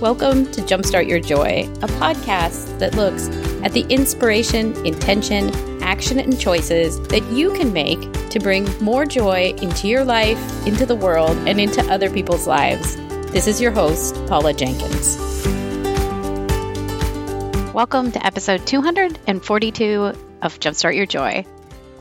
Welcome to Jumpstart Your Joy, a podcast that looks at the inspiration, intention, action, and choices that you can make to bring more joy into your life, into the world, and into other people's lives. This is your host, Paula Jenkins. Welcome to episode 242 of Jumpstart Your Joy.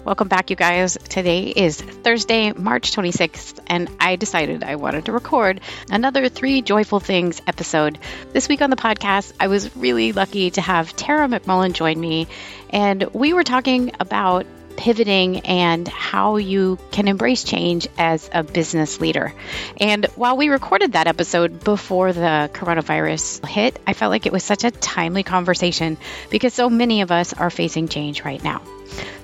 Welcome back, you guys. Today is Thursday, March 26th, and I decided I wanted to record another Three Joyful Things episode. This week on the podcast, I was really lucky to have Tara McMullin join me, and we were talking about pivoting and how you can embrace change as a business leader. And while we recorded that episode before the coronavirus hit, I felt like it was such a timely conversation because so many of us are facing change right now.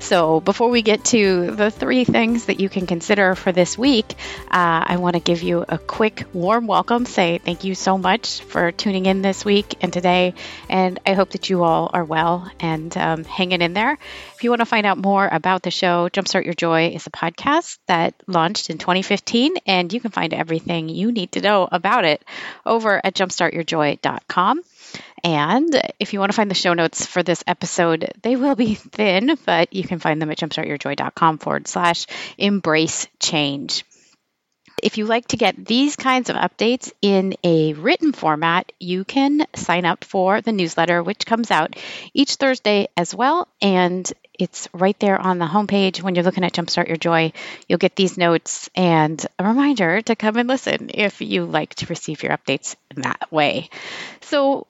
So, before we get to the three things that you can consider for this week, uh, I want to give you a quick warm welcome. Say thank you so much for tuning in this week and today. And I hope that you all are well and um, hanging in there. If you want to find out more about the show, Jumpstart Your Joy is a podcast that launched in 2015, and you can find everything you need to know about it over at jumpstartyourjoy.com. And if you want to find the show notes for this episode, they will be thin, but you can find them at jumpstartyourjoy.com forward slash embrace change. If you like to get these kinds of updates in a written format, you can sign up for the newsletter, which comes out each Thursday as well. And it's right there on the homepage. When you're looking at Jumpstart Your Joy, you'll get these notes and a reminder to come and listen if you like to receive your updates in that way. So,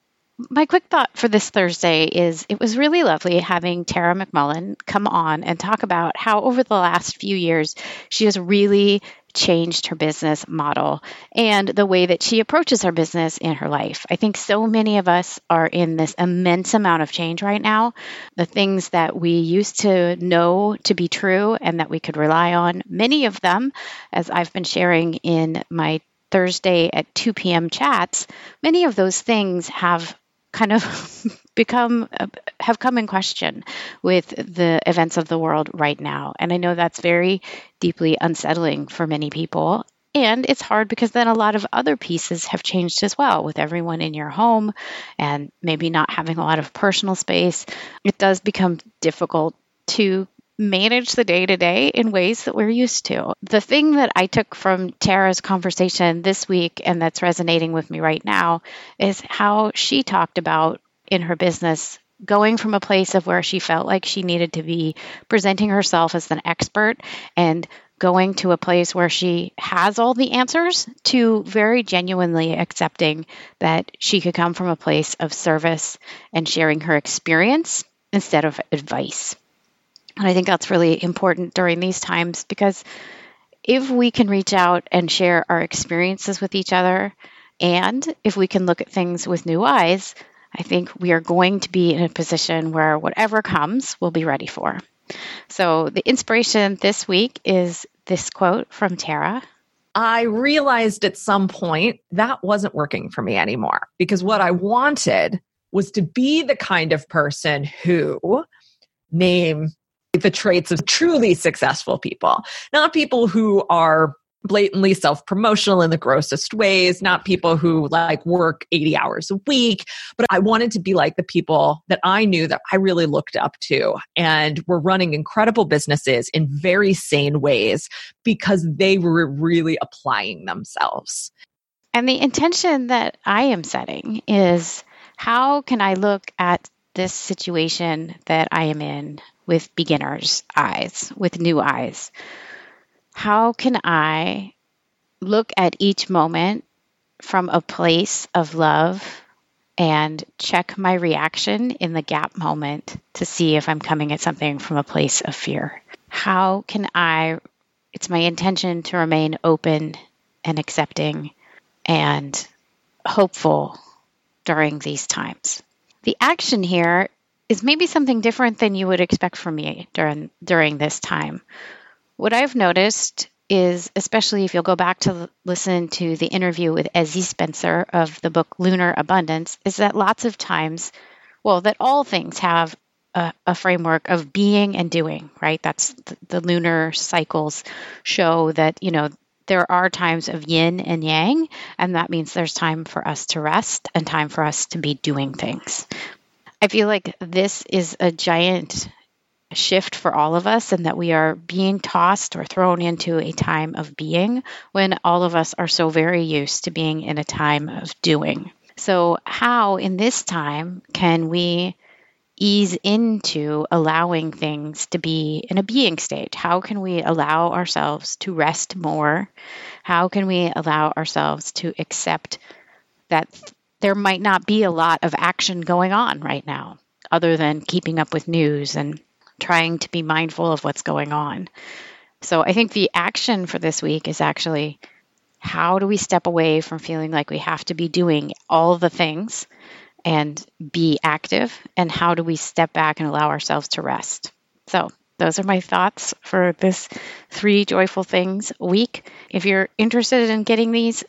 my quick thought for this Thursday is it was really lovely having Tara McMullin come on and talk about how over the last few years she has really changed her business model and the way that she approaches her business in her life. I think so many of us are in this immense amount of change right now. The things that we used to know to be true and that we could rely on, many of them, as I've been sharing in my Thursday at 2 p.m. chats, many of those things have kind of become uh, have come in question with the events of the world right now. And i know that's very deeply unsettling for many people. And it's hard because then a lot of other pieces have changed as well with everyone in your home and maybe not having a lot of personal space. It does become difficult to manage the day to day in ways that we're used to. The thing that I took from Tara's conversation this week and that's resonating with me right now is how she talked about in her business going from a place of where she felt like she needed to be presenting herself as an expert and going to a place where she has all the answers to very genuinely accepting that she could come from a place of service and sharing her experience instead of advice. And I think that's really important during these times because if we can reach out and share our experiences with each other, and if we can look at things with new eyes, I think we are going to be in a position where whatever comes, we'll be ready for. So, the inspiration this week is this quote from Tara. I realized at some point that wasn't working for me anymore because what I wanted was to be the kind of person who, name the traits of truly successful people, not people who are blatantly self promotional in the grossest ways, not people who like work 80 hours a week, but I wanted to be like the people that I knew that I really looked up to and were running incredible businesses in very sane ways because they were really applying themselves. And the intention that I am setting is how can I look at this situation that I am in with beginner's eyes, with new eyes? How can I look at each moment from a place of love and check my reaction in the gap moment to see if I'm coming at something from a place of fear? How can I? It's my intention to remain open and accepting and hopeful during these times. The action here is maybe something different than you would expect from me during during this time. What I've noticed is, especially if you'll go back to listen to the interview with Ezzie Spencer of the book Lunar Abundance, is that lots of times, well, that all things have a, a framework of being and doing, right? That's the lunar cycles show that, you know, there are times of yin and yang, and that means there's time for us to rest and time for us to be doing things. I feel like this is a giant shift for all of us, and that we are being tossed or thrown into a time of being when all of us are so very used to being in a time of doing. So, how in this time can we ease into allowing things to be in a being state? How can we allow ourselves to rest more? How can we allow ourselves to accept that there might not be a lot of action going on right now, other than keeping up with news and trying to be mindful of what's going on? So I think the action for this week is actually how do we step away from feeling like we have to be doing all the things and be active? And how do we step back and allow ourselves to rest? So, those are my thoughts for this three joyful things week. If you're interested in getting these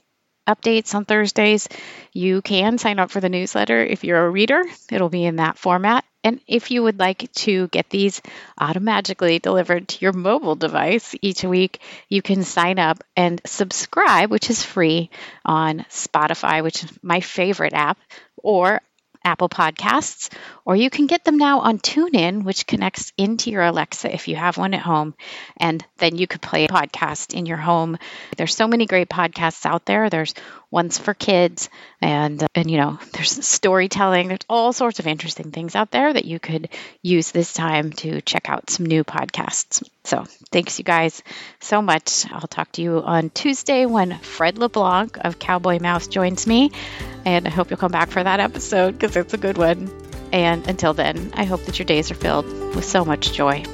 updates on Thursdays, you can sign up for the newsletter. If you're a reader, it'll be in that format. And if you would like to get these automatically delivered to your mobile device each week, you can sign up and subscribe, which is free on Spotify, which is my favorite app, or Apple Podcasts, or you can get them now on TuneIn, which connects into your Alexa if you have one at home. And then you could play a podcast in your home. There's so many great podcasts out there. There's ones for kids and and you know, there's storytelling. There's all sorts of interesting things out there that you could use this time to check out some new podcasts. So, thanks you guys so much. I'll talk to you on Tuesday when Fred LeBlanc of Cowboy Mouth joins me. And I hope you'll come back for that episode because it's a good one. And until then, I hope that your days are filled with so much joy.